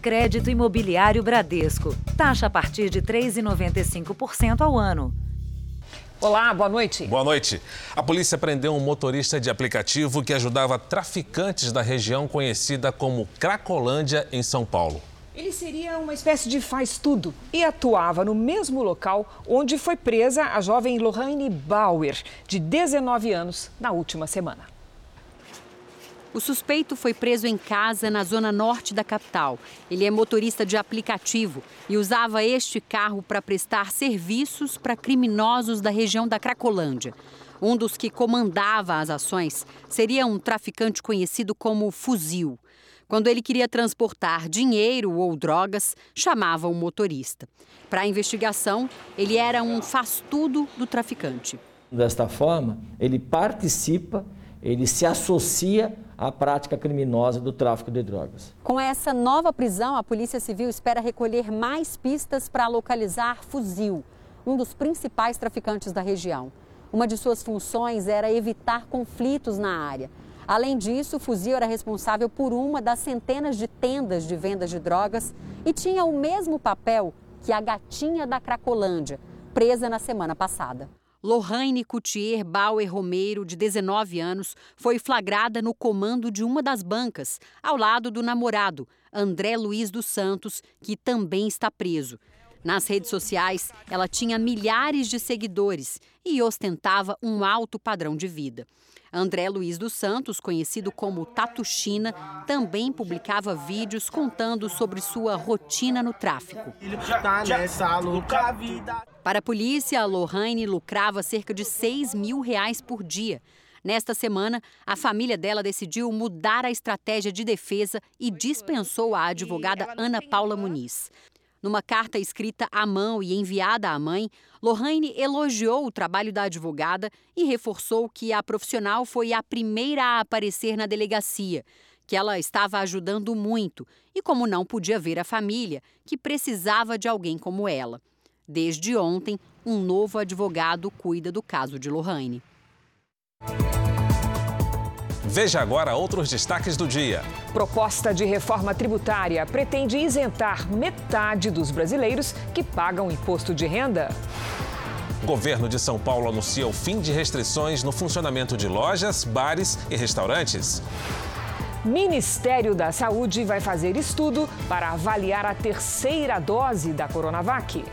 Crédito Imobiliário Bradesco. Taxa a partir de 3,95% ao ano. Olá, boa noite. Boa noite. A polícia prendeu um motorista de aplicativo que ajudava traficantes da região conhecida como Cracolândia, em São Paulo. Ele seria uma espécie de faz-tudo e atuava no mesmo local onde foi presa a jovem Lohane Bauer, de 19 anos, na última semana. O suspeito foi preso em casa na zona norte da capital. Ele é motorista de aplicativo e usava este carro para prestar serviços para criminosos da região da Cracolândia. Um dos que comandava as ações seria um traficante conhecido como Fuzil. Quando ele queria transportar dinheiro ou drogas, chamava o motorista. Para a investigação, ele era um faz-tudo do traficante. Desta forma, ele participa, ele se associa à prática criminosa do tráfico de drogas. Com essa nova prisão, a Polícia Civil espera recolher mais pistas para localizar Fuzil, um dos principais traficantes da região. Uma de suas funções era evitar conflitos na área. Além disso, Fuzil era responsável por uma das centenas de tendas de vendas de drogas e tinha o mesmo papel que a gatinha da Cracolândia, presa na semana passada. Lohane Coutier Bauer Romeiro, de 19 anos, foi flagrada no comando de uma das bancas, ao lado do namorado, André Luiz dos Santos, que também está preso. Nas redes sociais, ela tinha milhares de seguidores e ostentava um alto padrão de vida. André Luiz dos Santos, conhecido como Tatu China, também publicava vídeos contando sobre sua rotina no tráfico. Para a polícia, a Lohane lucrava cerca de 6 mil reais por dia. Nesta semana, a família dela decidiu mudar a estratégia de defesa e dispensou a advogada Ana Paula Muniz. Numa carta escrita à mão e enviada à mãe, Lohane elogiou o trabalho da advogada e reforçou que a profissional foi a primeira a aparecer na delegacia, que ela estava ajudando muito e, como não podia ver a família, que precisava de alguém como ela. Desde ontem, um novo advogado cuida do caso de Lohane. Veja agora outros destaques do dia. Proposta de reforma tributária pretende isentar metade dos brasileiros que pagam imposto de renda. O governo de São Paulo anuncia o fim de restrições no funcionamento de lojas, bares e restaurantes. Ministério da Saúde vai fazer estudo para avaliar a terceira dose da Coronavac.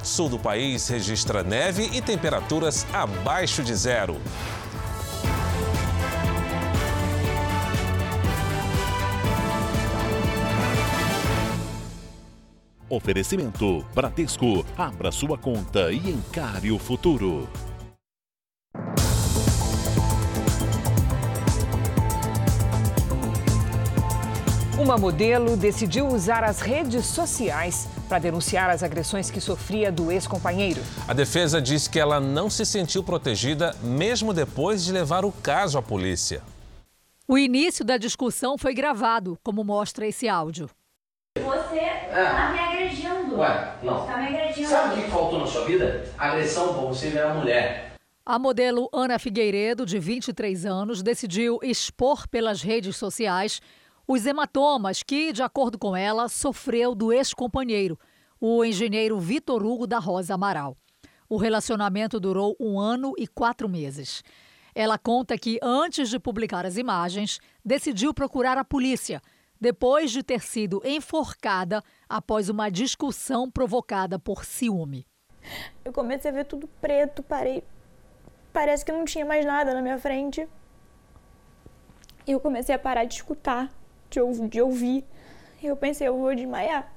Sul do país registra neve e temperaturas abaixo de zero. Oferecimento Bradesco. Abra sua conta e encare o futuro. Uma modelo decidiu usar as redes sociais para denunciar as agressões que sofria do ex-companheiro. A defesa diz que ela não se sentiu protegida mesmo depois de levar o caso à polícia. O início da discussão foi gravado, como mostra esse áudio. Você me agredindo. Ué, não. Você está me agredindo. Sabe o que faltou na sua vida? Agressão por você virar mulher. A modelo Ana Figueiredo, de 23 anos, decidiu expor pelas redes sociais os hematomas que, de acordo com ela, sofreu do ex-companheiro, o engenheiro Vitor Hugo da Rosa Amaral. O relacionamento durou um ano e quatro meses. Ela conta que, antes de publicar as imagens, decidiu procurar a polícia depois de ter sido enforcada após uma discussão provocada por ciúme. Eu comecei a ver tudo preto, parei. Parece que não tinha mais nada na minha frente. E eu comecei a parar de escutar, de, ou de ouvir. E eu pensei, eu vou desmaiar.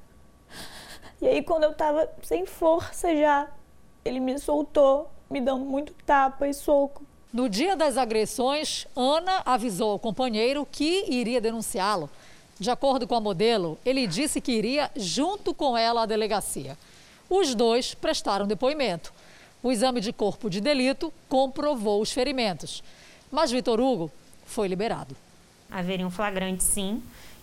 E aí, quando eu tava sem força já, ele me soltou, me dando muito tapa e soco. No dia das agressões, Ana avisou ao companheiro que iria denunciá-lo. De acordo com a modelo, ele disse que iria junto com ela à delegacia. Os dois prestaram depoimento. O exame de corpo de delito comprovou os ferimentos. Mas Vitor Hugo foi liberado. Haveria um flagrante, sim,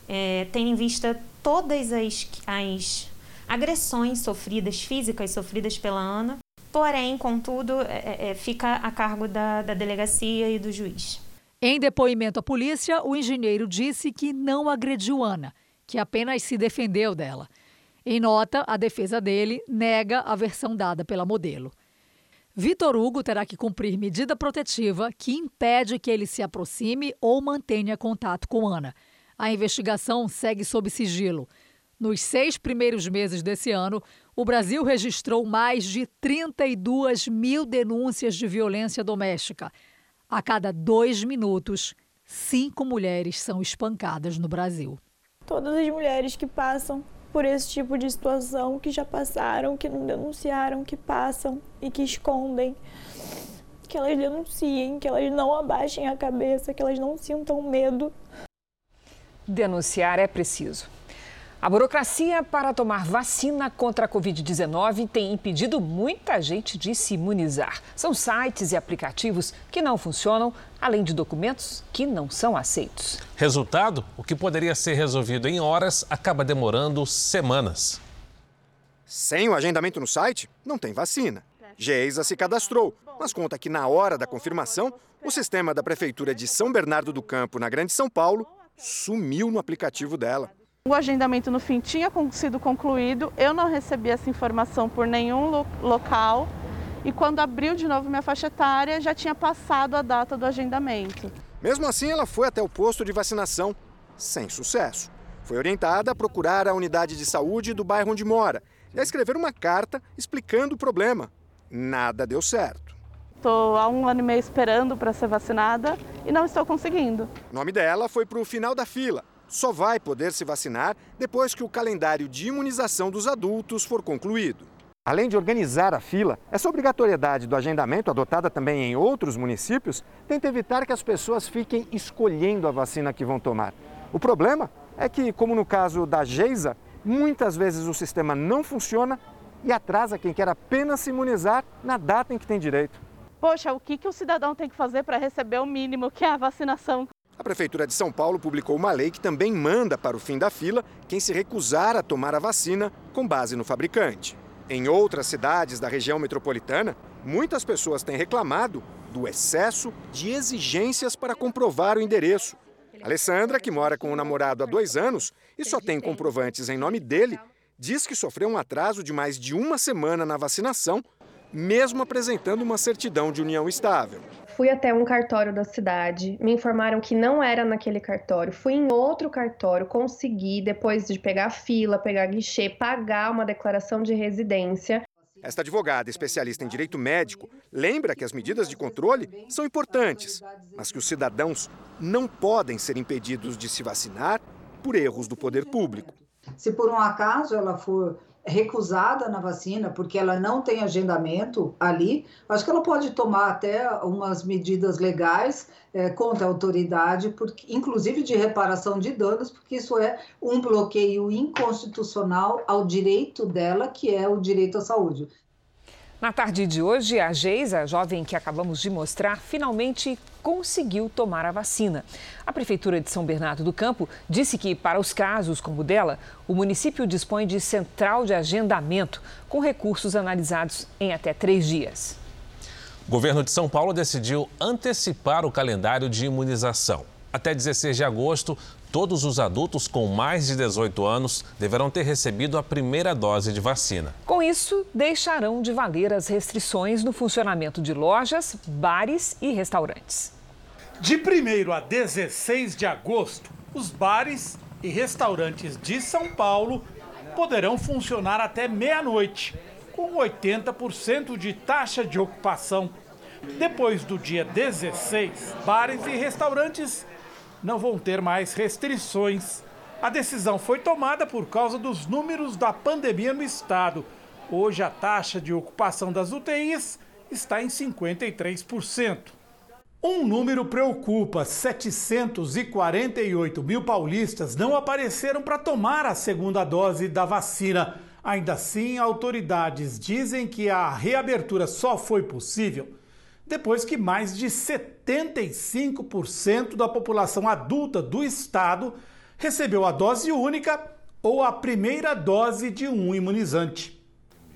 é, tendo em vista todas as, as agressões sofridas, físicas sofridas pela Ana. Porém, contudo, é, é, fica a cargo da, da delegacia e do juiz. Em depoimento à polícia, o engenheiro disse que não agrediu Ana que apenas se defendeu dela. Em nota, a defesa dele nega a versão dada pela modelo. Vitor Hugo terá que cumprir medida protetiva que impede que ele se aproxime ou mantenha contato com Ana. A investigação segue sob sigilo. Nos seis primeiros meses desse ano, o Brasil registrou mais de 32 mil denúncias de violência doméstica. A cada dois minutos, cinco mulheres são espancadas no Brasil. Todas as mulheres que passam por esse tipo de situação, que já passaram, que não denunciaram, que passam e que escondem. Que elas denunciem, que elas não abaixem a cabeça, que elas não sintam medo. Denunciar é preciso. A burocracia para tomar vacina contra a Covid-19 tem impedido muita gente de se imunizar. São sites e aplicativos que não funcionam, além de documentos que não são aceitos. Resultado: o que poderia ser resolvido em horas acaba demorando semanas. Sem o agendamento no site, não tem vacina. Geisa se cadastrou, mas conta que na hora da confirmação, o sistema da Prefeitura de São Bernardo do Campo, na Grande São Paulo, sumiu no aplicativo dela. O agendamento no fim tinha sido concluído, eu não recebi essa informação por nenhum lo local e quando abriu de novo minha faixa etária já tinha passado a data do agendamento. Mesmo assim, ela foi até o posto de vacinação, sem sucesso. Foi orientada a procurar a unidade de saúde do bairro onde mora e a escrever uma carta explicando o problema. Nada deu certo. Estou há um ano e meio esperando para ser vacinada e não estou conseguindo. O nome dela foi para o final da fila só vai poder se vacinar depois que o calendário de imunização dos adultos for concluído. Além de organizar a fila, essa obrigatoriedade do agendamento, adotada também em outros municípios, tenta evitar que as pessoas fiquem escolhendo a vacina que vão tomar. O problema é que, como no caso da Geisa, muitas vezes o sistema não funciona e atrasa quem quer apenas se imunizar na data em que tem direito. Poxa, o que, que o cidadão tem que fazer para receber o mínimo, que é a vacinação? A Prefeitura de São Paulo publicou uma lei que também manda para o fim da fila quem se recusar a tomar a vacina com base no fabricante. Em outras cidades da região metropolitana, muitas pessoas têm reclamado do excesso de exigências para comprovar o endereço. Alessandra, que mora com o namorado há dois anos e só tem comprovantes em nome dele, diz que sofreu um atraso de mais de uma semana na vacinação, mesmo apresentando uma certidão de união estável fui até um cartório da cidade, me informaram que não era naquele cartório, fui em outro cartório, consegui, depois de pegar fila, pegar guichê, pagar uma declaração de residência. Esta advogada, especialista em direito médico, lembra que as medidas de controle são importantes, mas que os cidadãos não podem ser impedidos de se vacinar por erros do poder público. Se por um acaso ela for recusada na vacina porque ela não tem agendamento ali, acho que ela pode tomar até umas medidas legais é, contra a autoridade, porque, inclusive de reparação de danos, porque isso é um bloqueio inconstitucional ao direito dela, que é o direito à saúde. Na tarde de hoje, a Geisa, a jovem que acabamos de mostrar, finalmente conseguiu tomar a vacina. A Prefeitura de São Bernardo do Campo disse que, para os casos como o dela, o município dispõe de central de agendamento, com recursos analisados em até três dias. O governo de São Paulo decidiu antecipar o calendário de imunização. Até 16 de agosto, todos os adultos com mais de 18 anos deverão ter recebido a primeira dose de vacina. Com isso, deixarão de valer as restrições no funcionamento de lojas, bares e restaurantes. De 1 a 16 de agosto, os bares e restaurantes de São Paulo poderão funcionar até meia-noite, com 80% de taxa de ocupação. Depois do dia 16, bares e restaurantes não vão ter mais restrições. A decisão foi tomada por causa dos números da pandemia no estado. Hoje a taxa de ocupação das UTIs está em 53%. Um número preocupa: 748 mil paulistas não apareceram para tomar a segunda dose da vacina. Ainda assim, autoridades dizem que a reabertura só foi possível depois que mais de 75% da população adulta do estado recebeu a dose única ou a primeira dose de um imunizante.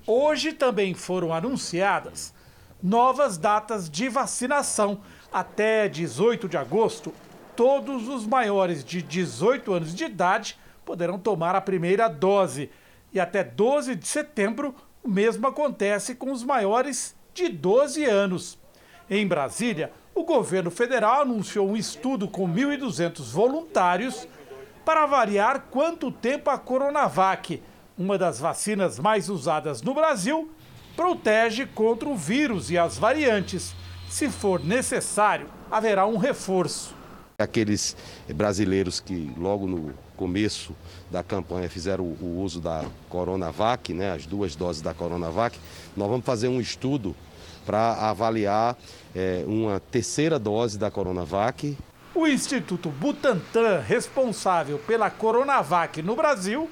Hoje também foram anunciadas novas datas de vacinação. Até 18 de agosto, todos os maiores de 18 anos de idade poderão tomar a primeira dose. E até 12 de setembro, o mesmo acontece com os maiores de 12 anos. Em Brasília, o governo federal anunciou um estudo com 1.200 voluntários para avaliar quanto tempo a Coronavac, uma das vacinas mais usadas no Brasil, protege contra o vírus e as variantes. Se for necessário, haverá um reforço. Aqueles brasileiros que logo no começo da campanha fizeram o uso da Coronavac, né, as duas doses da Coronavac, nós vamos fazer um estudo para avaliar é, uma terceira dose da Coronavac. O Instituto Butantan, responsável pela Coronavac no Brasil,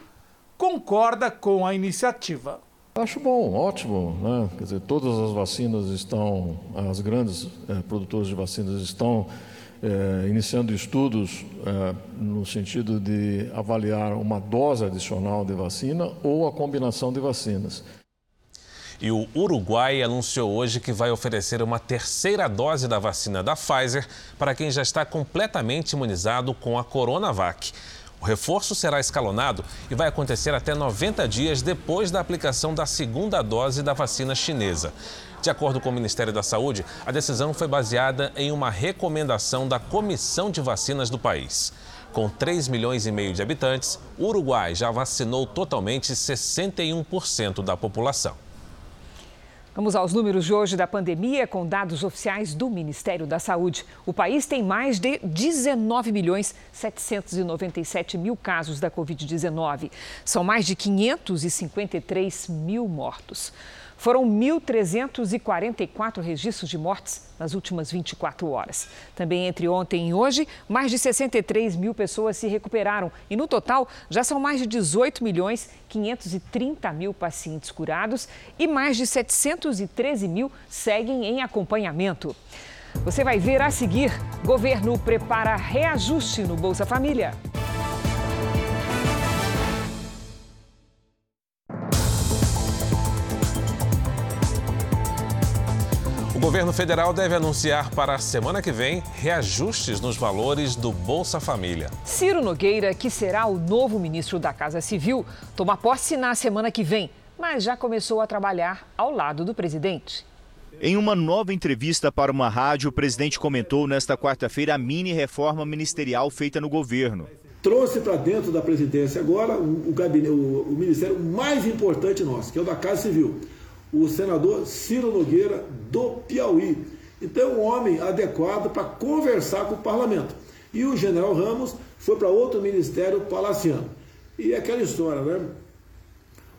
concorda com a iniciativa. Acho bom, ótimo. Né? Quer dizer, todas as vacinas estão, as grandes é, produtoras de vacinas estão é, iniciando estudos é, no sentido de avaliar uma dose adicional de vacina ou a combinação de vacinas. E o Uruguai anunciou hoje que vai oferecer uma terceira dose da vacina da Pfizer para quem já está completamente imunizado com a Coronavac. O reforço será escalonado e vai acontecer até 90 dias depois da aplicação da segunda dose da vacina chinesa. De acordo com o Ministério da Saúde, a decisão foi baseada em uma recomendação da Comissão de Vacinas do país. Com 3 milhões e meio de habitantes, o Uruguai já vacinou totalmente 61% da população. Vamos aos números de hoje da pandemia com dados oficiais do Ministério da Saúde. O país tem mais de 19 milhões 797 mil casos da Covid-19. São mais de 553 mil mortos. Foram 1.344 registros de mortes nas últimas 24 horas. Também entre ontem e hoje, mais de 63 mil pessoas se recuperaram e, no total, já são mais de 18 milhões 530 mil pacientes curados e mais de 713 mil seguem em acompanhamento. Você vai ver a seguir: governo prepara reajuste no Bolsa Família. O governo federal deve anunciar para a semana que vem reajustes nos valores do Bolsa Família. Ciro Nogueira, que será o novo ministro da Casa Civil, toma posse na semana que vem, mas já começou a trabalhar ao lado do presidente. Em uma nova entrevista para uma rádio, o presidente comentou nesta quarta-feira a mini reforma ministerial feita no governo. Trouxe para dentro da presidência agora o, o, gabinete, o, o ministério mais importante nosso, que é o da Casa Civil o senador Ciro Nogueira, do Piauí. Então, um homem adequado para conversar com o parlamento. E o general Ramos foi para outro ministério palaciano. E é aquela história, né?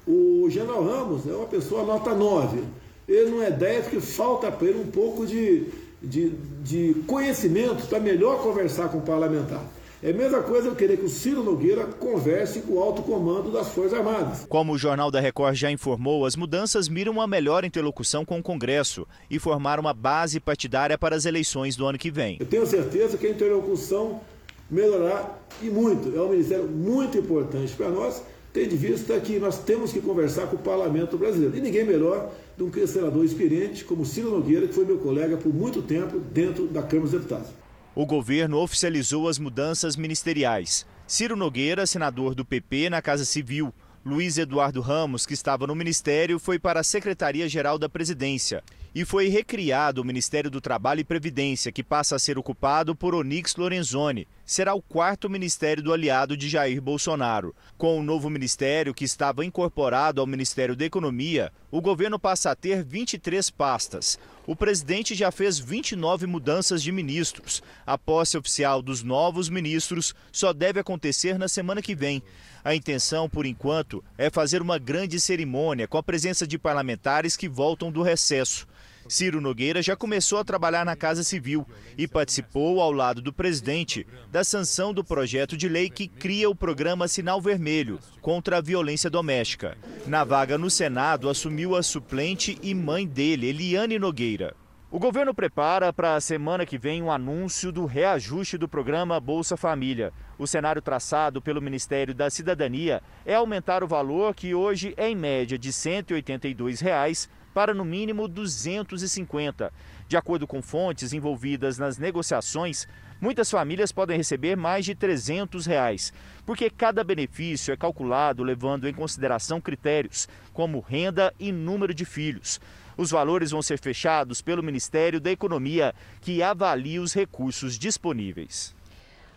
O general Ramos é uma pessoa nota 9. Ele não é 10 porque falta para ele um pouco de, de, de conhecimento para melhor conversar com o parlamentar. É a mesma coisa eu querer que o Ciro Nogueira converse com o alto comando das Forças Armadas. Como o Jornal da Record já informou, as mudanças miram uma melhor interlocução com o Congresso e formar uma base partidária para as eleições do ano que vem. Eu tenho certeza que a interlocução melhorará e muito. É um ministério muito importante para nós, tendo de vista que nós temos que conversar com o parlamento brasileiro. E ninguém melhor do que o senador experiente como Ciro Nogueira, que foi meu colega por muito tempo dentro da Câmara dos Deputados o governo oficializou as mudanças ministeriais. Ciro Nogueira, senador do PP na Casa Civil. Luiz Eduardo Ramos, que estava no ministério, foi para a Secretaria-Geral da Presidência. E foi recriado o Ministério do Trabalho e Previdência, que passa a ser ocupado por Onix Lorenzoni. Será o quarto ministério do aliado de Jair Bolsonaro. Com o novo ministério, que estava incorporado ao Ministério da Economia, o governo passa a ter 23 pastas. O presidente já fez 29 mudanças de ministros. A posse oficial dos novos ministros só deve acontecer na semana que vem. A intenção, por enquanto, é fazer uma grande cerimônia com a presença de parlamentares que voltam do recesso. Ciro Nogueira já começou a trabalhar na Casa Civil e participou, ao lado do presidente, da sanção do projeto de lei que cria o programa Sinal Vermelho contra a violência doméstica. Na vaga no Senado, assumiu a suplente e mãe dele, Eliane Nogueira. O governo prepara para a semana que vem um anúncio do reajuste do programa Bolsa Família. O cenário traçado pelo Ministério da Cidadania é aumentar o valor que hoje é em média de 182 reais para no mínimo 250. De acordo com fontes envolvidas nas negociações, Muitas famílias podem receber mais de 300 reais, porque cada benefício é calculado levando em consideração critérios como renda e número de filhos. Os valores vão ser fechados pelo Ministério da Economia, que avalia os recursos disponíveis.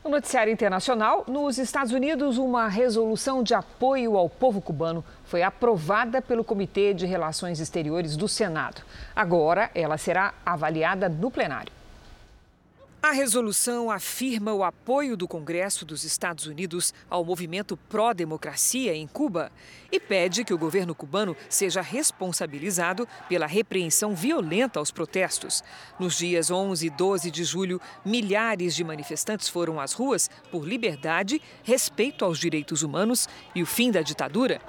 No noticiário internacional, nos Estados Unidos, uma resolução de apoio ao povo cubano foi aprovada pelo Comitê de Relações Exteriores do Senado. Agora, ela será avaliada no plenário. A resolução afirma o apoio do Congresso dos Estados Unidos ao movimento pró-democracia em Cuba e pede que o governo cubano seja responsabilizado pela repreensão violenta aos protestos. Nos dias 11 e 12 de julho, milhares de manifestantes foram às ruas por liberdade, respeito aos direitos humanos e o fim da ditadura.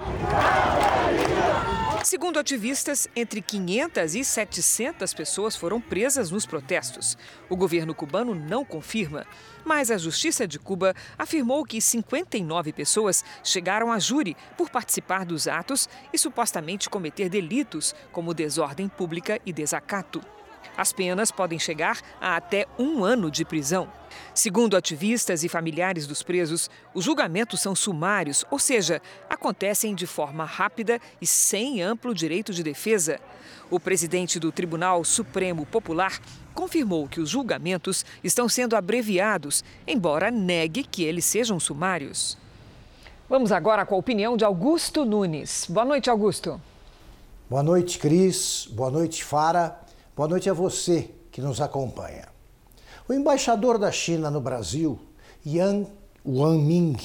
Segundo ativistas, entre 500 e 700 pessoas foram presas nos protestos. O governo cubano não confirma, mas a Justiça de Cuba afirmou que 59 pessoas chegaram a júri por participar dos atos e supostamente cometer delitos como desordem pública e desacato. As penas podem chegar a até um ano de prisão. Segundo ativistas e familiares dos presos, os julgamentos são sumários, ou seja, acontecem de forma rápida e sem amplo direito de defesa. O presidente do Tribunal Supremo Popular confirmou que os julgamentos estão sendo abreviados, embora negue que eles sejam sumários. Vamos agora com a opinião de Augusto Nunes. Boa noite, Augusto. Boa noite, Cris. Boa noite, Fara. Boa noite a você que nos acompanha. O embaixador da China no Brasil, Yang Wanming,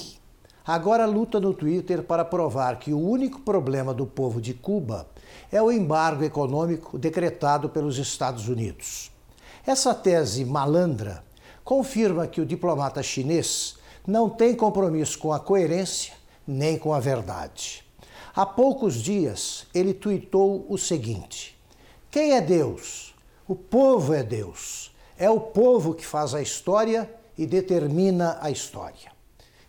agora luta no Twitter para provar que o único problema do povo de Cuba é o embargo econômico decretado pelos Estados Unidos. Essa tese malandra confirma que o diplomata chinês não tem compromisso com a coerência nem com a verdade. Há poucos dias ele tuitou o seguinte: quem é Deus? O povo é Deus. É o povo que faz a história e determina a história.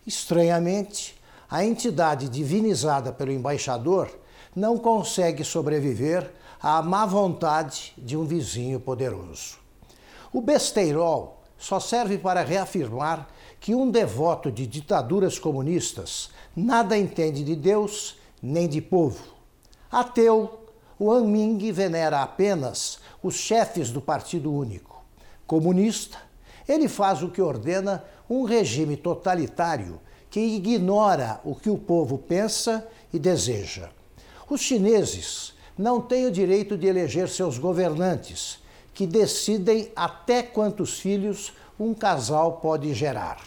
Estranhamente, a entidade divinizada pelo embaixador não consegue sobreviver à má vontade de um vizinho poderoso. O besteirol só serve para reafirmar que um devoto de ditaduras comunistas nada entende de Deus nem de povo. Ateu o Anming venera apenas os chefes do Partido Único. Comunista, ele faz o que ordena um regime totalitário que ignora o que o povo pensa e deseja. Os chineses não têm o direito de eleger seus governantes, que decidem até quantos filhos um casal pode gerar.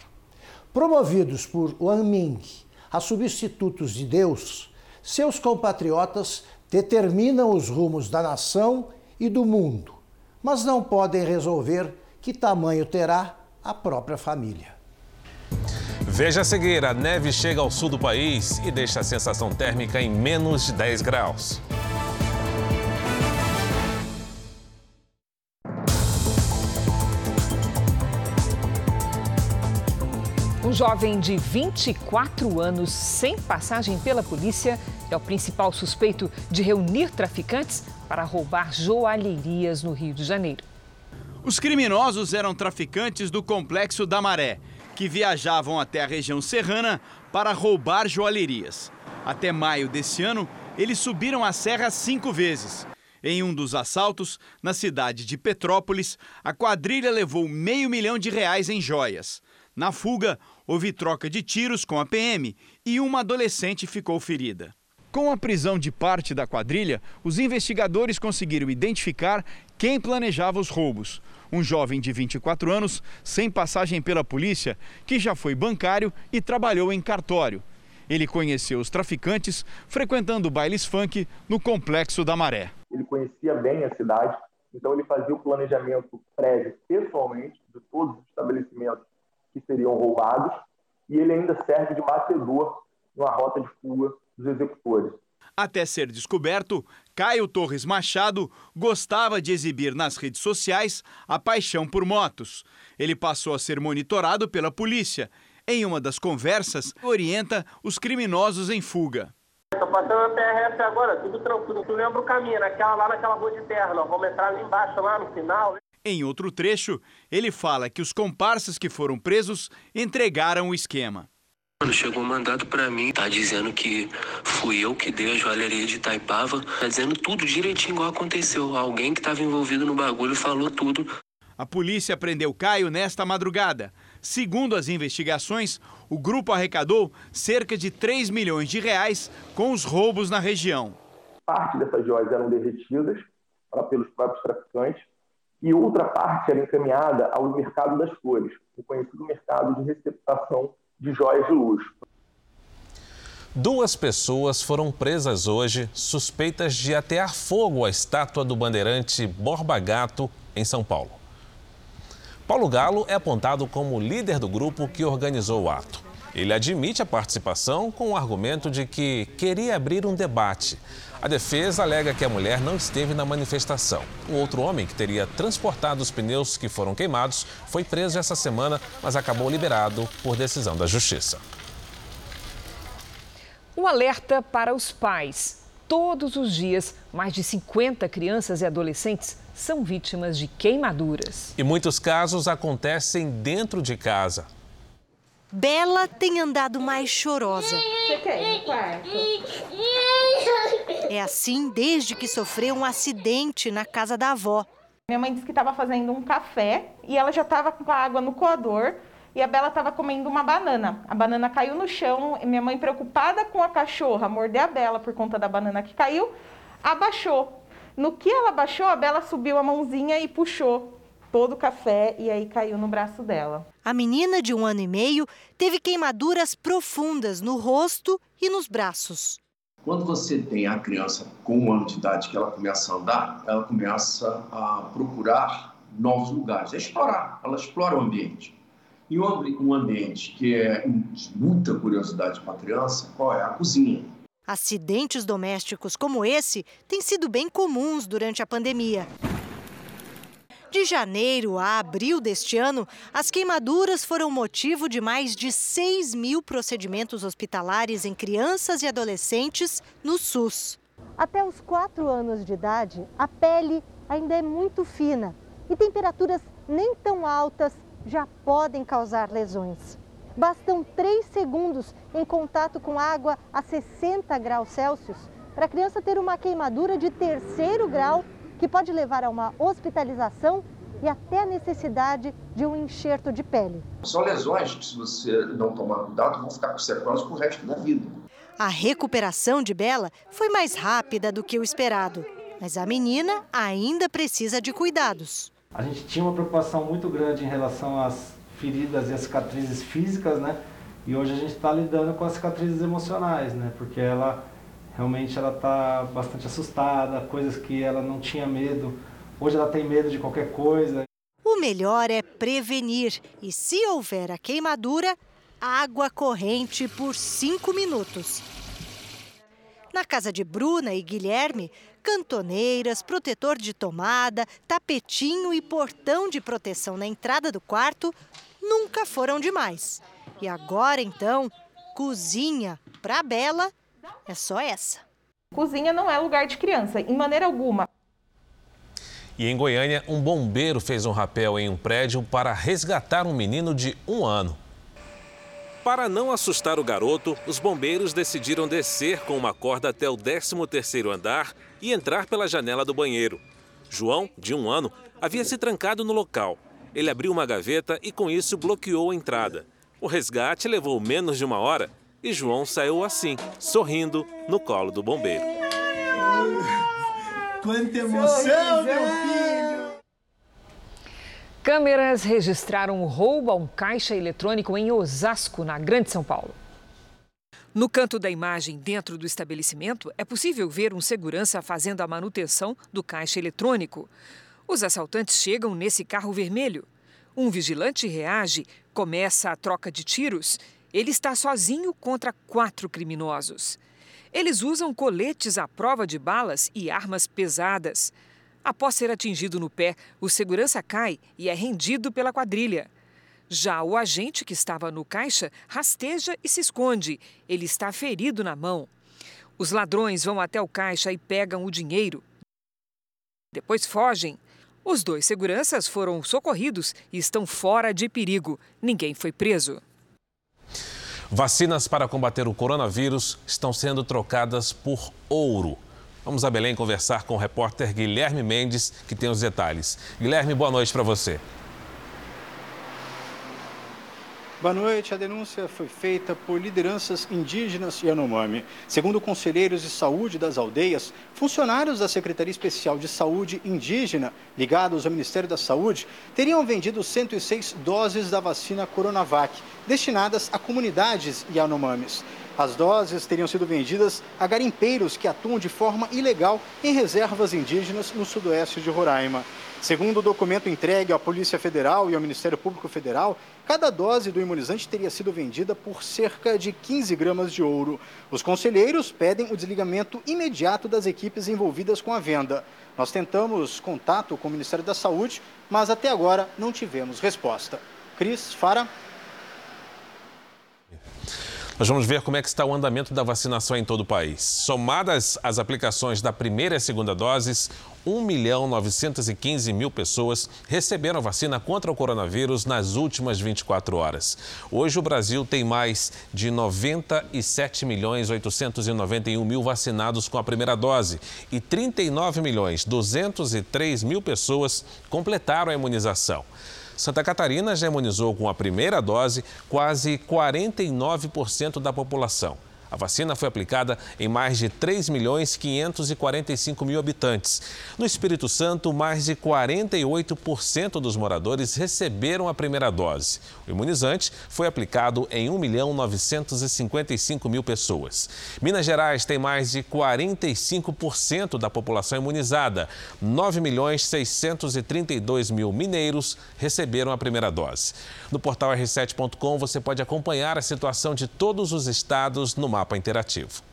Promovidos por Wang Ming a substitutos de Deus, seus compatriotas determinam os rumos da nação e do mundo, mas não podem resolver que tamanho terá a própria família. Veja a seguir: a neve chega ao sul do país e deixa a sensação térmica em menos de 10 graus. Jovem de 24 anos, sem passagem pela polícia, é o principal suspeito de reunir traficantes para roubar joalherias no Rio de Janeiro. Os criminosos eram traficantes do Complexo da Maré, que viajavam até a região serrana para roubar joalherias. Até maio desse ano, eles subiram a serra cinco vezes. Em um dos assaltos, na cidade de Petrópolis, a quadrilha levou meio milhão de reais em joias. Na fuga, houve troca de tiros com a PM e uma adolescente ficou ferida. Com a prisão de parte da quadrilha, os investigadores conseguiram identificar quem planejava os roubos. Um jovem de 24 anos, sem passagem pela polícia, que já foi bancário e trabalhou em cartório. Ele conheceu os traficantes frequentando bailes funk no Complexo da Maré. Ele conhecia bem a cidade, então ele fazia o planejamento prévio pessoalmente de todos os estabelecimentos que seriam roubados e ele ainda serve de batedor numa rota de fuga dos executores. Até ser descoberto, Caio Torres Machado gostava de exibir nas redes sociais a paixão por motos. Ele passou a ser monitorado pela polícia. Em uma das conversas, orienta os criminosos em fuga. Estou passando a PRF agora, tudo tranquilo. Tu lembra o caminho, naquela, lá naquela rua de terra, nós vamos entrar ali embaixo, lá no final. Em outro trecho, ele fala que os comparsas que foram presos entregaram o esquema. Quando chegou um mandado para mim, tá dizendo que fui eu que dei a joalheria de Taipava, tá dizendo tudo direitinho igual aconteceu. Alguém que estava envolvido no bagulho falou tudo. A polícia prendeu Caio nesta madrugada. Segundo as investigações, o grupo arrecadou cerca de 3 milhões de reais com os roubos na região. Parte dessas joias eram derretidas pelos próprios traficantes e outra parte era encaminhada ao mercado das flores, o conhecido mercado de receptação de joias de luxo. Duas pessoas foram presas hoje suspeitas de atear fogo à estátua do bandeirante Borba Gato, em São Paulo. Paulo Galo é apontado como líder do grupo que organizou o ato. Ele admite a participação com o argumento de que queria abrir um debate. A defesa alega que a mulher não esteve na manifestação. O outro homem, que teria transportado os pneus que foram queimados, foi preso essa semana, mas acabou liberado por decisão da Justiça. Um alerta para os pais. Todos os dias, mais de 50 crianças e adolescentes são vítimas de queimaduras. E muitos casos acontecem dentro de casa. Bela tem andado mais chorosa. Você quer ir no quarto? É assim desde que sofreu um acidente na casa da avó. Minha mãe disse que estava fazendo um café e ela já estava com a água no coador e a Bela estava comendo uma banana. A banana caiu no chão e minha mãe, preocupada com a cachorra morder a Bela por conta da banana que caiu, abaixou. No que ela abaixou, a Bela subiu a mãozinha e puxou todo o café e aí caiu no braço dela. A menina de um ano e meio teve queimaduras profundas no rosto e nos braços. Quando você tem a criança com um ano de idade que ela começa a andar, ela começa a procurar novos lugares, a explorar, ela explora o ambiente. E um ambiente que é de muita curiosidade para a criança, qual é? A cozinha. Acidentes domésticos como esse têm sido bem comuns durante a pandemia. De janeiro a abril deste ano, as queimaduras foram motivo de mais de 6 mil procedimentos hospitalares em crianças e adolescentes no SUS. Até os 4 anos de idade, a pele ainda é muito fina e temperaturas nem tão altas já podem causar lesões. Bastam 3 segundos em contato com água a 60 graus Celsius para a criança ter uma queimadura de terceiro grau que pode levar a uma hospitalização e até a necessidade de um enxerto de pele. São lesões que, se você não tomar cuidado, vão ficar com sequelas para o resto da vida. A recuperação de Bela foi mais rápida do que o esperado, mas a menina ainda precisa de cuidados. A gente tinha uma preocupação muito grande em relação às feridas e às cicatrizes físicas, né? E hoje a gente está lidando com as cicatrizes emocionais, né? Porque ela realmente ela está bastante assustada, coisas que ela não tinha medo. Hoje ela tem medo de qualquer coisa. O melhor é prevenir e, se houver a queimadura, água corrente por cinco minutos. Na casa de Bruna e Guilherme, cantoneiras, protetor de tomada, tapetinho e portão de proteção na entrada do quarto nunca foram demais. E agora então, cozinha para Bela é só essa. Cozinha não é lugar de criança, em maneira alguma. E em Goiânia, um bombeiro fez um rapel em um prédio para resgatar um menino de um ano. Para não assustar o garoto, os bombeiros decidiram descer com uma corda até o 13º andar e entrar pela janela do banheiro. João, de um ano, havia se trancado no local. Ele abriu uma gaveta e com isso bloqueou a entrada. O resgate levou menos de uma hora e João saiu assim, sorrindo, no colo do bombeiro. Quanta emoção, meu filho! Câmeras registraram o roubo a um caixa eletrônico em Osasco, na Grande São Paulo. No canto da imagem, dentro do estabelecimento, é possível ver um segurança fazendo a manutenção do caixa eletrônico. Os assaltantes chegam nesse carro vermelho. Um vigilante reage, começa a troca de tiros. Ele está sozinho contra quatro criminosos. Eles usam coletes à prova de balas e armas pesadas. Após ser atingido no pé, o segurança cai e é rendido pela quadrilha. Já o agente que estava no caixa rasteja e se esconde. Ele está ferido na mão. Os ladrões vão até o caixa e pegam o dinheiro. Depois fogem. Os dois seguranças foram socorridos e estão fora de perigo. Ninguém foi preso. Vacinas para combater o coronavírus estão sendo trocadas por ouro. Vamos a Belém conversar com o repórter Guilherme Mendes, que tem os detalhes. Guilherme, boa noite para você. Boa noite. A denúncia foi feita por lideranças indígenas Yanomami. Segundo conselheiros de saúde das aldeias, funcionários da Secretaria Especial de Saúde Indígena, ligados ao Ministério da Saúde, teriam vendido 106 doses da vacina Coronavac, destinadas a comunidades Yanomamis. As doses teriam sido vendidas a garimpeiros que atuam de forma ilegal em reservas indígenas no sudoeste de Roraima. Segundo o documento entregue à Polícia Federal e ao Ministério Público Federal, cada dose do imunizante teria sido vendida por cerca de 15 gramas de ouro. Os conselheiros pedem o desligamento imediato das equipes envolvidas com a venda. Nós tentamos contato com o Ministério da Saúde, mas até agora não tivemos resposta. Cris, Fara. Nós vamos ver como é que está o andamento da vacinação em todo o país. Somadas as aplicações da primeira e segunda doses, 1 milhão 915 mil pessoas receberam a vacina contra o coronavírus nas últimas 24 horas. Hoje o Brasil tem mais de 97 milhões 891 mil vacinados com a primeira dose e 39 milhões 203 mil pessoas completaram a imunização. Santa Catarina já imunizou com a primeira dose quase 49% da população. A vacina foi aplicada em mais de 3 milhões 545 mil habitantes. No Espírito Santo, mais de 48% dos moradores receberam a primeira dose. O imunizante foi aplicado em 1 milhão 955 mil pessoas. Minas Gerais tem mais de 45% da população imunizada. 9 milhões 632 mil mineiros receberam a primeira dose. No portal r7.com você pode acompanhar a situação de todos os estados no mapa interativo.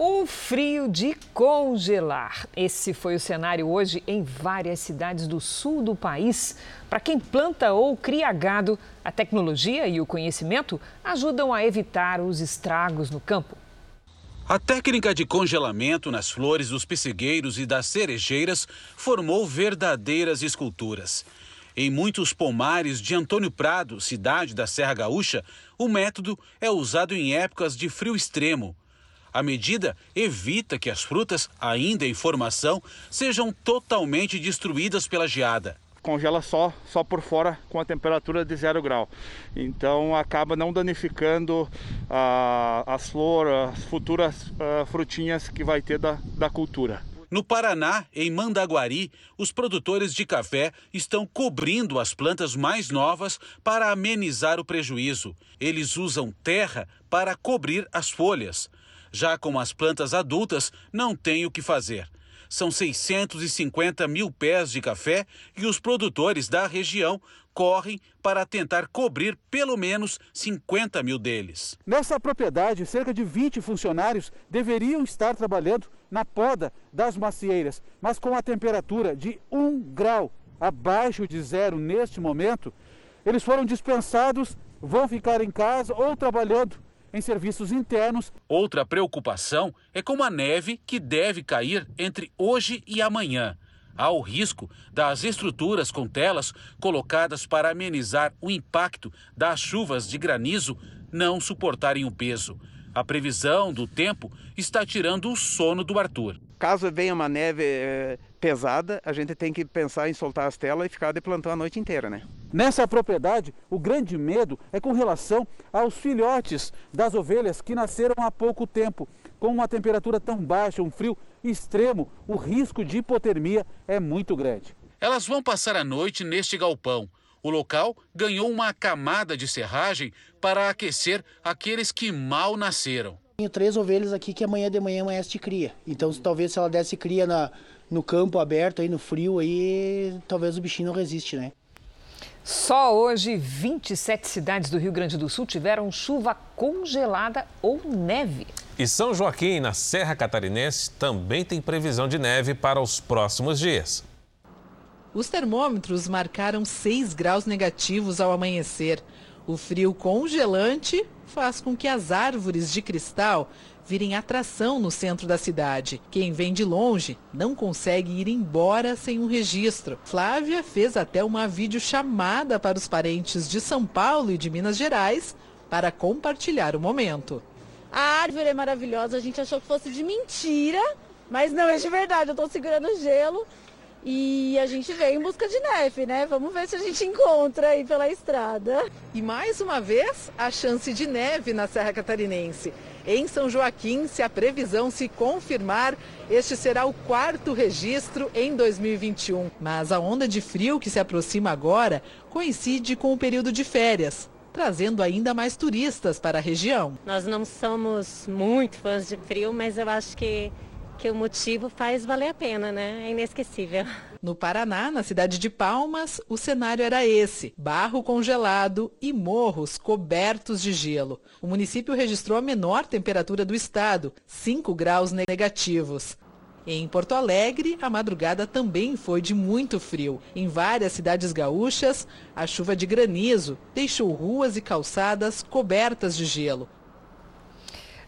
Um frio de congelar. Esse foi o cenário hoje em várias cidades do sul do país. Para quem planta ou cria gado, a tecnologia e o conhecimento ajudam a evitar os estragos no campo. A técnica de congelamento nas flores dos pessegueiros e das cerejeiras formou verdadeiras esculturas. Em muitos pomares de Antônio Prado, cidade da Serra Gaúcha, o método é usado em épocas de frio extremo. A medida evita que as frutas, ainda em formação, sejam totalmente destruídas pela geada congela só, só por fora com a temperatura de zero grau. Então acaba não danificando ah, as flores, as futuras ah, frutinhas que vai ter da, da cultura. No Paraná, em Mandaguari, os produtores de café estão cobrindo as plantas mais novas para amenizar o prejuízo. Eles usam terra para cobrir as folhas. Já com as plantas adultas, não tem o que fazer. São 650 mil pés de café e os produtores da região correm para tentar cobrir pelo menos 50 mil deles. Nessa propriedade, cerca de 20 funcionários deveriam estar trabalhando na poda das macieiras, mas com a temperatura de 1 grau abaixo de zero neste momento, eles foram dispensados, vão ficar em casa ou trabalhando em serviços internos. Outra preocupação é com a neve que deve cair entre hoje e amanhã. Há o risco das estruturas com telas colocadas para amenizar o impacto das chuvas de granizo não suportarem o peso. A previsão do tempo está tirando o sono do Arthur. Caso venha uma neve é, pesada, a gente tem que pensar em soltar as telas e ficar de plantão a noite inteira, né? Nessa propriedade, o grande medo é com relação aos filhotes das ovelhas que nasceram há pouco tempo. Com uma temperatura tão baixa, um frio extremo, o risco de hipotermia é muito grande. Elas vão passar a noite neste galpão. O local ganhou uma camada de serragem para aquecer aqueles que mal nasceram. Tenho três ovelhas aqui que amanhã de manhã amanhece de cria. Então, talvez se ela desse cria na, no campo aberto, aí no frio, aí talvez o bichinho não resiste, né? Só hoje, 27 cidades do Rio Grande do Sul tiveram chuva congelada ou neve. E São Joaquim, na Serra Catarinense, também tem previsão de neve para os próximos dias. Os termômetros marcaram 6 graus negativos ao amanhecer. O frio congelante faz com que as árvores de cristal virem atração no centro da cidade. Quem vem de longe não consegue ir embora sem um registro. Flávia fez até uma videochamada para os parentes de São Paulo e de Minas Gerais para compartilhar o momento. A árvore é maravilhosa, a gente achou que fosse de mentira, mas não é de verdade. Eu estou segurando gelo e a gente veio em busca de neve, né? Vamos ver se a gente encontra aí pela estrada. E mais uma vez, a chance de neve na Serra Catarinense. Em São Joaquim, se a previsão se confirmar, este será o quarto registro em 2021. Mas a onda de frio que se aproxima agora coincide com o período de férias trazendo ainda mais turistas para a região. Nós não somos muito fãs de frio, mas eu acho que que o motivo faz valer a pena, né? É inesquecível. No Paraná, na cidade de Palmas, o cenário era esse: barro congelado e morros cobertos de gelo. O município registrou a menor temperatura do estado, 5 graus negativos. Em Porto Alegre, a madrugada também foi de muito frio. Em várias cidades gaúchas, a chuva de granizo deixou ruas e calçadas cobertas de gelo.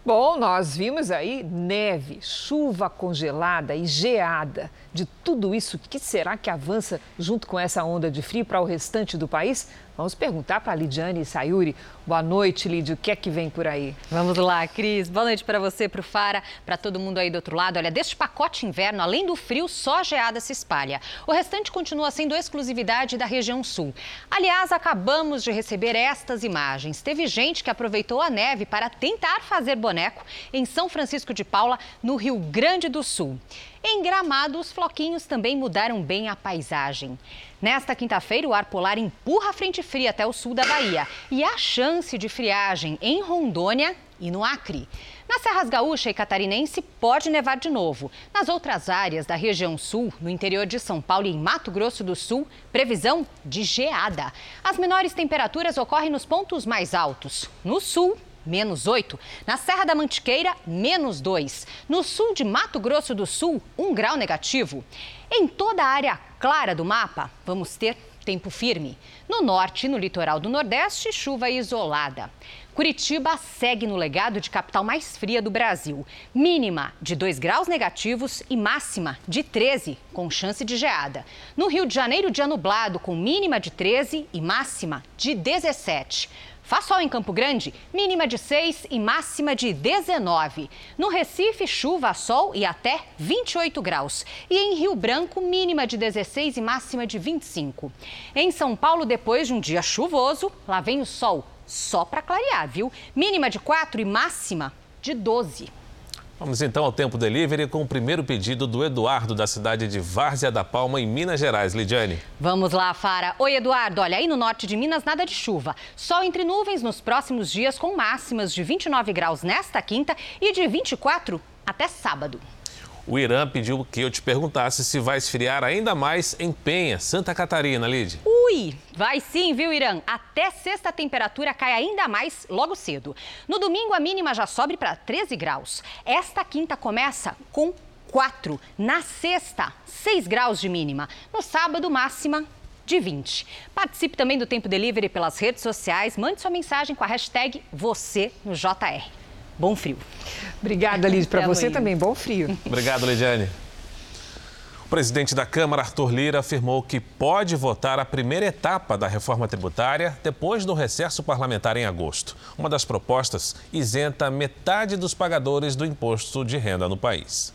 Bom, nós vimos aí neve, chuva congelada e geada. De tudo isso, o que será que avança junto com essa onda de frio para o restante do país? Vamos perguntar para a Lidiane Sayuri. Boa noite, Lidia. O que é que vem por aí? Vamos lá, Cris. Boa noite para você, para o Fara, para todo mundo aí do outro lado. Olha, deste pacote inverno, além do frio, só a geada se espalha. O restante continua sendo exclusividade da região sul. Aliás, acabamos de receber estas imagens. Teve gente que aproveitou a neve para tentar fazer boneco em São Francisco de Paula, no Rio Grande do Sul. Em Gramado, os floquinhos também mudaram bem a paisagem. Nesta quinta-feira, o ar polar empurra a frente fria até o sul da Bahia e há chance de friagem em Rondônia e no Acre. Nas Serras Gaúcha e Catarinense, pode nevar de novo. Nas outras áreas da região sul, no interior de São Paulo e em Mato Grosso do Sul, previsão de geada. As menores temperaturas ocorrem nos pontos mais altos. No sul, menos 8. Na Serra da Mantiqueira, menos 2. No sul de Mato Grosso do Sul, 1 grau negativo. Em toda a área clara do mapa, vamos ter tempo firme. No norte e no litoral do Nordeste, chuva isolada. Curitiba segue no legado de capital mais fria do Brasil. Mínima de 2 graus negativos e máxima de 13, com chance de geada. No Rio de Janeiro, dia nublado, com mínima de 13 e máxima de 17. Faz sol em Campo Grande, mínima de 6 e máxima de 19. No Recife, chuva, sol e até 28 graus. E em Rio Branco, mínima de 16 e máxima de 25. Em São Paulo, depois de um dia chuvoso, lá vem o sol, só para clarear, viu? Mínima de 4 e máxima de 12. Vamos então ao Tempo Delivery com o primeiro pedido do Eduardo, da cidade de Várzea da Palma, em Minas Gerais. Lidiane. Vamos lá, Fara. Oi, Eduardo. Olha, aí no norte de Minas, nada de chuva. Sol entre nuvens nos próximos dias, com máximas de 29 graus nesta quinta e de 24 até sábado. O Irã pediu que eu te perguntasse se vai esfriar ainda mais em Penha, Santa Catarina, Lid. Ui, vai sim, viu, Irã? Até sexta a temperatura cai ainda mais logo cedo. No domingo, a mínima já sobe para 13 graus. Esta quinta começa com 4. Na sexta, 6 graus de mínima. No sábado, máxima de 20. Participe também do Tempo Delivery pelas redes sociais. Mande sua mensagem com a hashtag você no JR bom frio. Obrigada, Liz. Para você também, bom frio. Obrigado, Lidiane. O presidente da Câmara, Arthur Lira, afirmou que pode votar a primeira etapa da reforma tributária depois do recesso parlamentar em agosto. Uma das propostas isenta metade dos pagadores do imposto de renda no país.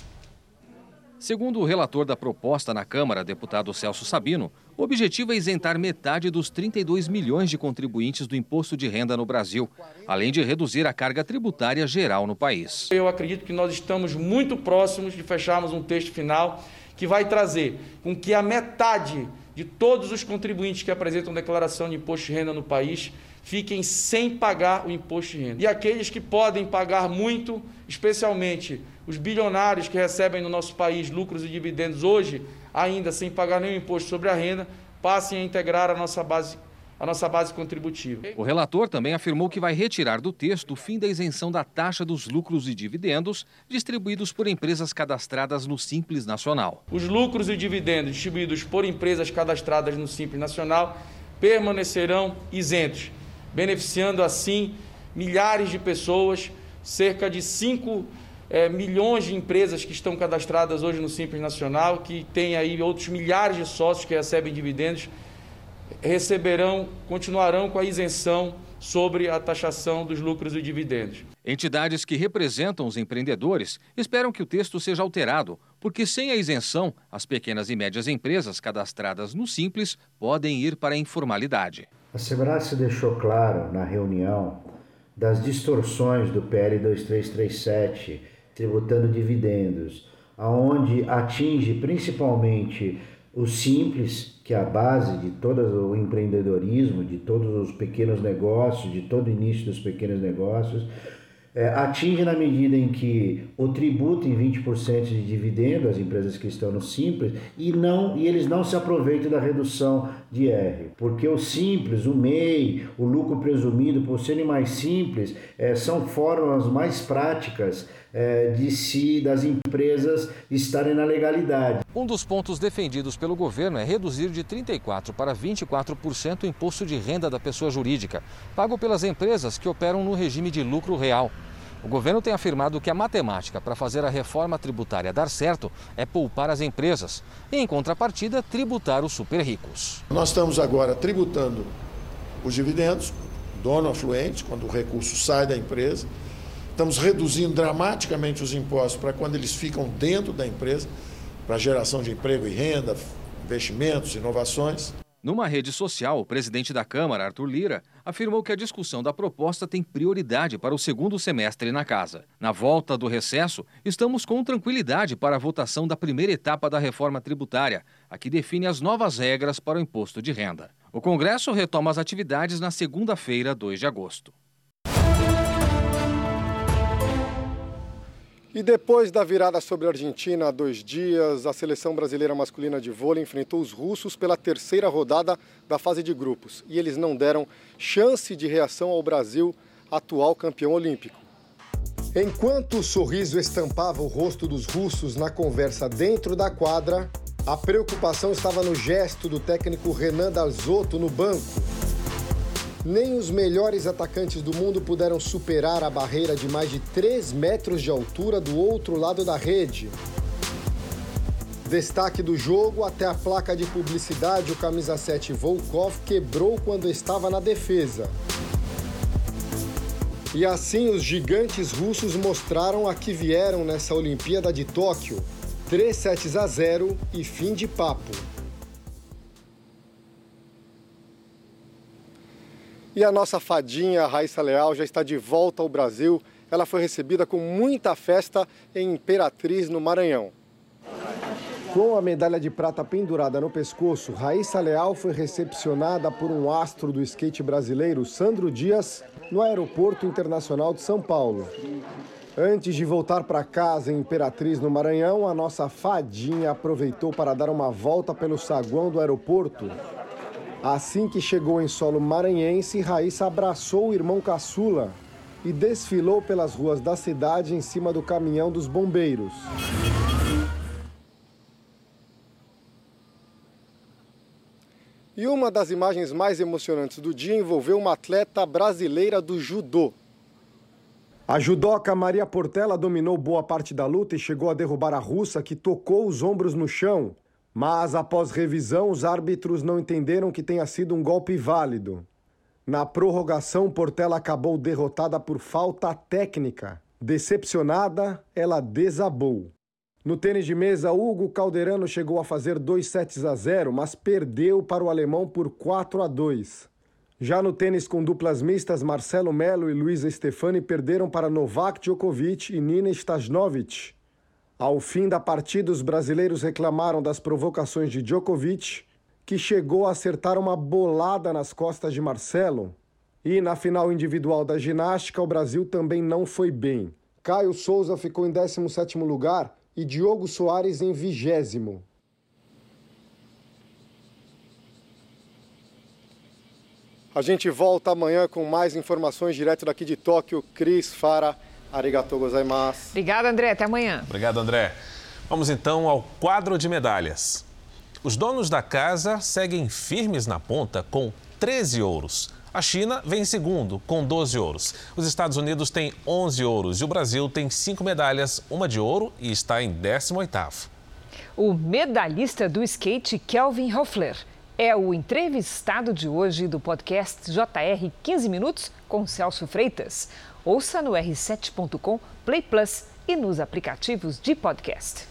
Segundo o relator da proposta na Câmara, deputado Celso Sabino, o objetivo é isentar metade dos 32 milhões de contribuintes do imposto de renda no Brasil, além de reduzir a carga tributária geral no país. Eu acredito que nós estamos muito próximos de fecharmos um texto final que vai trazer com que a metade de todos os contribuintes que apresentam declaração de imposto de renda no país fiquem sem pagar o imposto de renda. E aqueles que podem pagar muito, especialmente os bilionários que recebem no nosso país lucros e dividendos hoje, ainda sem pagar nenhum imposto sobre a renda, passem a integrar a nossa base a nossa base contributiva. O relator também afirmou que vai retirar do texto o fim da isenção da taxa dos lucros e dividendos distribuídos por empresas cadastradas no Simples Nacional. Os lucros e dividendos distribuídos por empresas cadastradas no Simples Nacional permanecerão isentos, beneficiando assim milhares de pessoas cerca de 5 é, milhões de empresas que estão cadastradas hoje no Simples Nacional, que tem aí outros milhares de sócios que recebem dividendos, receberão, continuarão com a isenção sobre a taxação dos lucros e dividendos. Entidades que representam os empreendedores esperam que o texto seja alterado, porque sem a isenção, as pequenas e médias empresas cadastradas no Simples podem ir para a informalidade. A segurança deixou claro na reunião das distorções do PL 2337 tributando dividendos, aonde atinge principalmente o simples, que é a base de todo o empreendedorismo, de todos os pequenos negócios, de todo o início dos pequenos negócios, é, atinge na medida em que o tributo em 20% de dividendo as empresas que estão no Simples e não e eles não se aproveitam da redução de R, porque o Simples, o MEI, o lucro presumido, por serem mais simples, é, são formas mais práticas é, de si das empresas estarem na legalidade. Um dos pontos defendidos pelo governo é reduzir de 34% para 24% o imposto de renda da pessoa jurídica, pago pelas empresas que operam no regime de lucro real. O governo tem afirmado que a matemática para fazer a reforma tributária dar certo é poupar as empresas e, em contrapartida, tributar os super ricos. Nós estamos agora tributando os dividendos, dono afluente, quando o recurso sai da empresa. Estamos reduzindo dramaticamente os impostos para quando eles ficam dentro da empresa, para geração de emprego e renda, investimentos, inovações. Numa rede social, o presidente da Câmara, Arthur Lira, afirmou que a discussão da proposta tem prioridade para o segundo semestre na casa. Na volta do recesso, estamos com tranquilidade para a votação da primeira etapa da reforma tributária, a que define as novas regras para o imposto de renda. O Congresso retoma as atividades na segunda-feira, 2 de agosto. E depois da virada sobre a Argentina há dois dias, a seleção brasileira masculina de vôlei enfrentou os russos pela terceira rodada da fase de grupos. E eles não deram chance de reação ao Brasil, atual campeão olímpico. Enquanto o sorriso estampava o rosto dos russos na conversa dentro da quadra, a preocupação estava no gesto do técnico Renan Dalzotto no banco. Nem os melhores atacantes do mundo puderam superar a barreira de mais de 3 metros de altura do outro lado da rede. Destaque do jogo, até a placa de publicidade, o camisa 7 Volkov quebrou quando estava na defesa. E assim os gigantes russos mostraram a que vieram nessa Olimpíada de Tóquio. 3 sets a 0 e fim de papo. E a nossa fadinha Raíssa Leal já está de volta ao Brasil. Ela foi recebida com muita festa em Imperatriz, no Maranhão. Com a medalha de prata pendurada no pescoço, Raíssa Leal foi recepcionada por um astro do skate brasileiro, Sandro Dias, no Aeroporto Internacional de São Paulo. Antes de voltar para casa em Imperatriz, no Maranhão, a nossa fadinha aproveitou para dar uma volta pelo saguão do aeroporto Assim que chegou em solo maranhense, Raíssa abraçou o irmão caçula e desfilou pelas ruas da cidade em cima do caminhão dos bombeiros. E uma das imagens mais emocionantes do dia envolveu uma atleta brasileira do judô. A judoca Maria Portela dominou boa parte da luta e chegou a derrubar a russa, que tocou os ombros no chão. Mas após revisão, os árbitros não entenderam que tenha sido um golpe válido. Na prorrogação, Portela acabou derrotada por falta técnica. Decepcionada, ela desabou. No tênis de mesa, Hugo Calderano chegou a fazer 2 sets a 0, mas perdeu para o alemão por 4 a 2. Já no tênis com duplas mistas, Marcelo Melo e Luísa Stefani perderam para Novak Djokovic e Nina Stajnovic. Ao fim da partida, os brasileiros reclamaram das provocações de Djokovic, que chegou a acertar uma bolada nas costas de Marcelo. E na final individual da ginástica, o Brasil também não foi bem. Caio Souza ficou em 17º lugar e Diogo Soares em 20 A gente volta amanhã com mais informações direto daqui de Tóquio. Cris Fara Arigatou gozaimasu. Obrigada, André. Até amanhã. Obrigado, André. Vamos então ao quadro de medalhas. Os donos da casa seguem firmes na ponta com 13 ouros. A China vem em segundo, com 12 ouros. Os Estados Unidos têm 11 ouros e o Brasil tem 5 medalhas, uma de ouro e está em 18º. O medalhista do skate Kelvin Hoffler é o entrevistado de hoje do podcast JR 15 Minutos com Celso Freitas. Ouça no r7.com, Play Plus e nos aplicativos de podcast.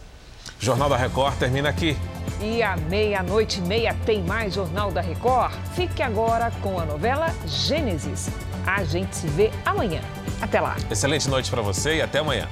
Jornal da Record termina aqui. E à meia-noite e meia tem mais Jornal da Record. Fique agora com a novela Gênesis. A gente se vê amanhã. Até lá. Excelente noite para você e até amanhã.